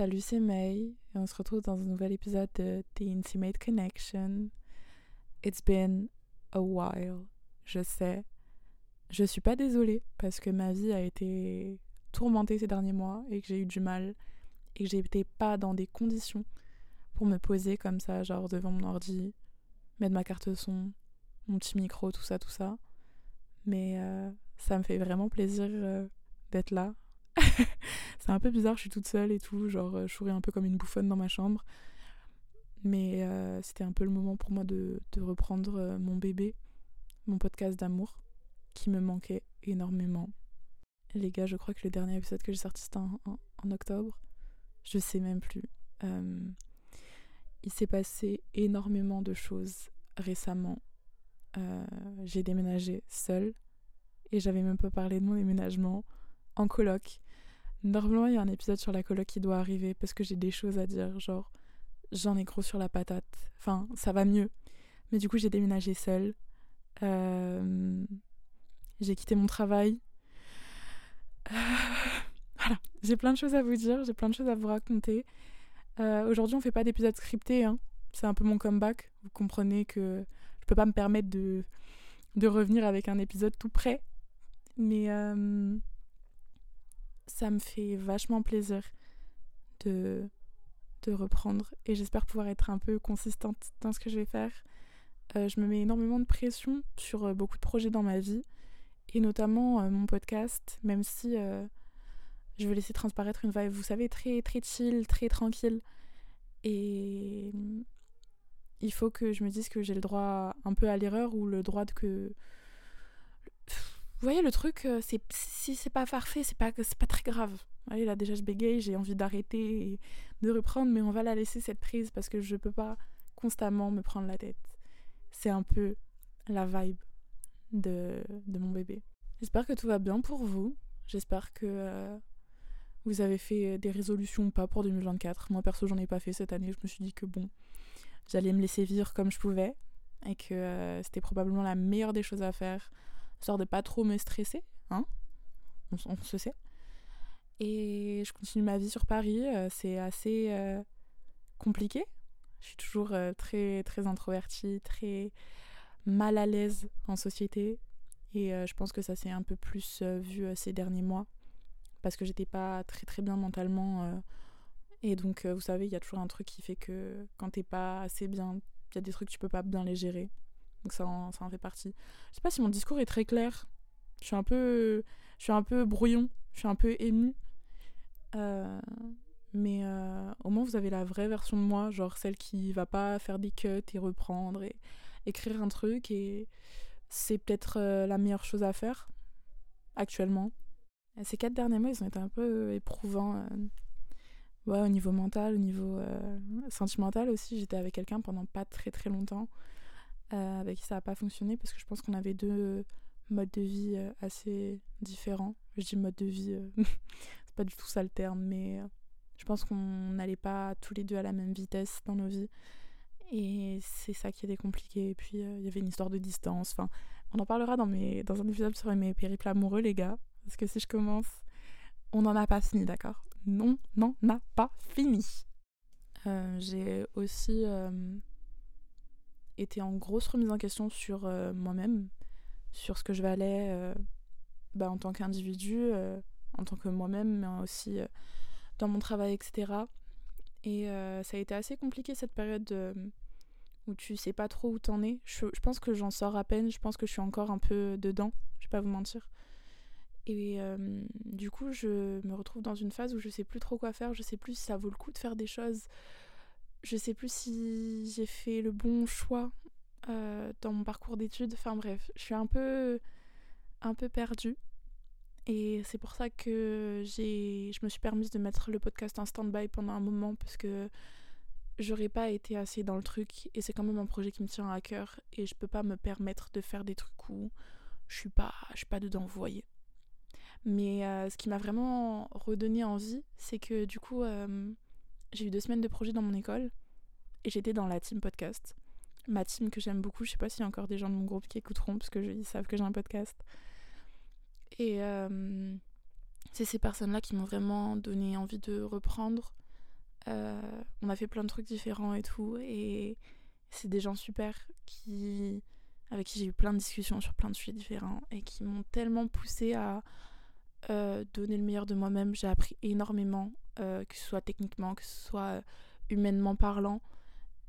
Salut, c'est May et on se retrouve dans un nouvel épisode de The Intimate Connection. It's been a while, je sais. Je suis pas désolée parce que ma vie a été tourmentée ces derniers mois et que j'ai eu du mal et que j'étais pas dans des conditions pour me poser comme ça, genre devant mon ordi, mettre ma carte son, mon petit micro, tout ça, tout ça. Mais euh, ça me fait vraiment plaisir euh, d'être là c'est un peu bizarre, je suis toute seule et tout, genre euh, je souris un peu comme une bouffonne dans ma chambre. Mais euh, c'était un peu le moment pour moi de, reprendre euh, mon bébé, mon podcast d'amour, qui me manquait énormément. Les gars, je crois que le dernier épisode que j'ai sorti c'était en, octobre. Je sais même plus. il s'est passé énormément de choses récemment. j'ai déménagé seule et j'avais même pas parlé de mon déménagement en coloc. Normalement, il y a un épisode sur la coloc qui doit arriver parce que j'ai des choses à dire, genre j'en ai gros sur la patate. Enfin, ça va mieux. Mais du coup, j'ai déménagé seule. Euh, j'ai quitté mon travail. Euh, voilà, j'ai plein de choses à vous dire, j'ai plein de choses à vous raconter. Euh, aujourd'hui, on fait pas d'épisode scripté. Hein. C'est un peu mon comeback. Vous comprenez que je peux pas me permettre de, de revenir avec un épisode tout prêt. Mais ça me fait vachement plaisir de, de reprendre et j'espère pouvoir être un peu consistante dans ce que je vais faire. Euh, je me mets énormément de pression sur euh, beaucoup de projets dans ma vie et notamment euh, mon podcast, même si je veux laisser transparaître une vibe, vous savez, très très chill, très tranquille. Et il faut que je me dise que j'ai le droit un peu à l'erreur ou le droit de que vous voyez le truc, euh, c'est si c'est pas parfait, c'est pas c'est pas très grave. Voyez là déjà je bégaye, j'ai envie d'arrêter et de reprendre, mais on va la laisser cette prise parce que je peux pas constamment me prendre la tête. C'est un peu la vibe de, de mon bébé. J'espère que tout va bien pour vous. J'espère que euh, vous avez fait des résolutions ou pas pour 2024. Moi perso j'en ai pas fait cette année. Je me suis dit que bon, j'allais me laisser vivre comme je pouvais et que euh, c'était probablement la meilleure des choses à faire histoire de pas trop me stresser, hein on, se sait. Et je continue ma vie sur Paris, euh, c'est assez euh, compliqué. Je suis toujours euh, très très introvertie, très mal à l'aise en société et je pense que ça s'est un peu plus vu ces derniers mois parce que j'étais pas très très bien mentalement et donc vous savez, il y a toujours un truc qui fait que quand t'es pas assez bien, il y a des trucs que tu peux pas bien les gérer. Donc ça en, fait partie. Je sais pas si mon discours est très clair. Je suis un peu, je suis un peu brouillon. Je suis un peu émue. Euh, mais euh, au moins vous avez la vraie version de moi, genre celle qui va pas faire des cuts et reprendre et écrire un truc. Et c'est peut-être euh, la meilleure chose à faire actuellement. ces quatre derniers mois, ils ont été un peu éprouvants. Ouais, au niveau mental, au niveau sentimental aussi. J'étais avec quelqu'un pendant pas très très longtemps. Euh, avec qui ça n'a pas fonctionné parce que je pense qu'on avait deux modes de vie euh, assez différents. Je dis mode de vie, euh, c'est pas du tout ça le terme, mais je pense qu'on n'allait pas tous les deux à la même vitesse dans nos vies. Et c'est ça qui était compliqué. Et puis il y avait une histoire de distance. Enfin, on en parlera dans, mes, dans un épisode sur mes périples amoureux, les gars. Parce que si je commence, on n'en a pas fini, d'accord? Non, non, n'a pas fini. J'ai aussi était en grosse remise en question sur euh, moi-même, sur ce que je valais euh, bah, en tant qu'individu, euh, en tant que moi-même, mais aussi dans mon travail, etc. Et ça a été assez compliqué cette période où tu sais pas trop où t'en es. Je, je, pense que j'en sors à peine, je pense que je suis encore un peu dedans, je vais pas vous mentir. Et du coup, je me retrouve dans une phase où je sais plus trop quoi faire, je sais plus si ça vaut le coup de faire des choses je sais plus si j'ai fait le bon choix euh, dans mon parcours d'études. Enfin bref, je suis un peu, un peu perdue. Et c'est pour ça que j'ai, je me suis permise de mettre le podcast en stand-by pendant un moment parce que j'aurais pas été assez dans le truc et c'est quand même un projet qui me tient à cœur et je peux pas me permettre de faire des trucs où je suis pas, je suis pas dedans, vous voyez. Mais euh, ce qui m'a vraiment redonné envie, c'est que du coup, euh, j'ai eu deux semaines de projet dans mon école et j'étais dans la team podcast. Ma team que j'aime beaucoup, je sais pas s'il y a encore des gens de mon groupe qui écouteront parce qu'ils savent que j'ai un podcast. Et euh, c'est ces personnes-là qui m'ont vraiment donné envie de reprendre, on a fait plein de trucs différents et tout. Et c'est des gens super qui avec qui j'ai eu plein de discussions sur plein de sujets différents et qui m'ont tellement poussé à donner le meilleur de moi-même. J'ai appris énormément, que ce soit techniquement, que ce soit humainement parlant.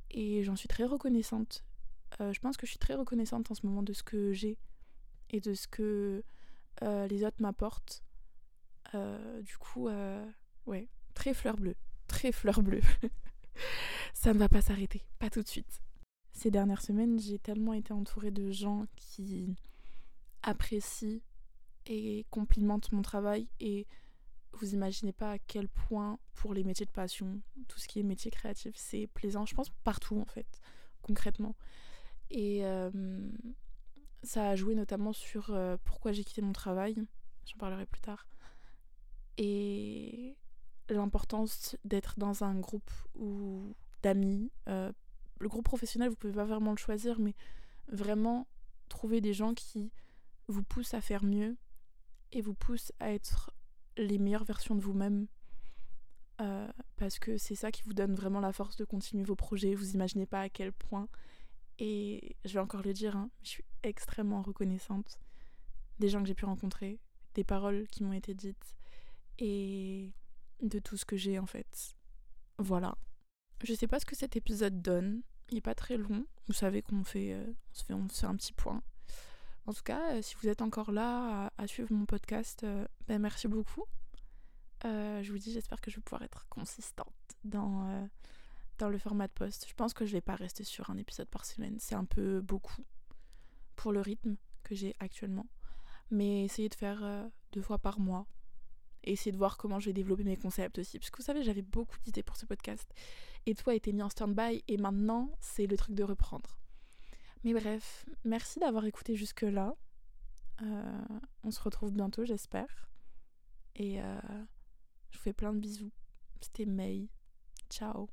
Et j'en suis très reconnaissante. je pense que je suis très reconnaissante en ce moment de ce que j'ai et de ce que les autres m'apportent. du coup, ouais, très fleur bleue. Très fleur bleue. Ça ne va pas s'arrêter, pas tout de suite. Ces dernières semaines, j'ai tellement été entourée de gens qui apprécient et complimentent mon travail et vous imaginez pas à quel point pour les métiers de passion, tout ce qui est métier créatif, c'est plaisant, je pense partout en fait, concrètement. Et euh, ça a joué notamment sur euh, pourquoi j'ai quitté mon travail, j'en parlerai plus tard. Et l'importance d'être dans un groupe ou d'amis. Euh, le groupe professionnel, vous pouvez pas vraiment le choisir, mais vraiment trouver des gens qui vous poussent à faire mieux et vous poussent à être les meilleures versions de vous-même. Euh, parce que c'est ça qui vous donne vraiment la force de continuer vos projets. Vous imaginez pas à quel point. Et je vais encore le dire, hein, je suis extrêmement reconnaissante des gens que j'ai pu rencontrer, des paroles qui m'ont été dites et de tout ce que j'ai en fait. Voilà. Je sais pas ce que cet épisode donne. Il est pas très long. Vous savez qu'on fait, euh, on se fait un petit point. En tout cas, euh, si vous êtes encore là à, suivre mon podcast, euh, ben merci beaucoup. je vous dis, j'espère que je vais pouvoir être consistante dans, le format de post. Je pense que je vais pas rester sur un épisode par semaine. C'est un peu beaucoup pour le rythme que j'ai actuellement. Mais essayer de faire deux fois par mois et essayer de voir comment je vais développer mes concepts aussi. Parce que vous savez, j'avais beaucoup d'idées pour ce podcast. Et tout a été mis en stand-by et maintenant, c'est le truc de reprendre. Mais bref, merci d'avoir écouté jusque-là. Euh, on se retrouve bientôt, j'espère. Et euh, je vous fais plein de bisous. C'était May. Ciao.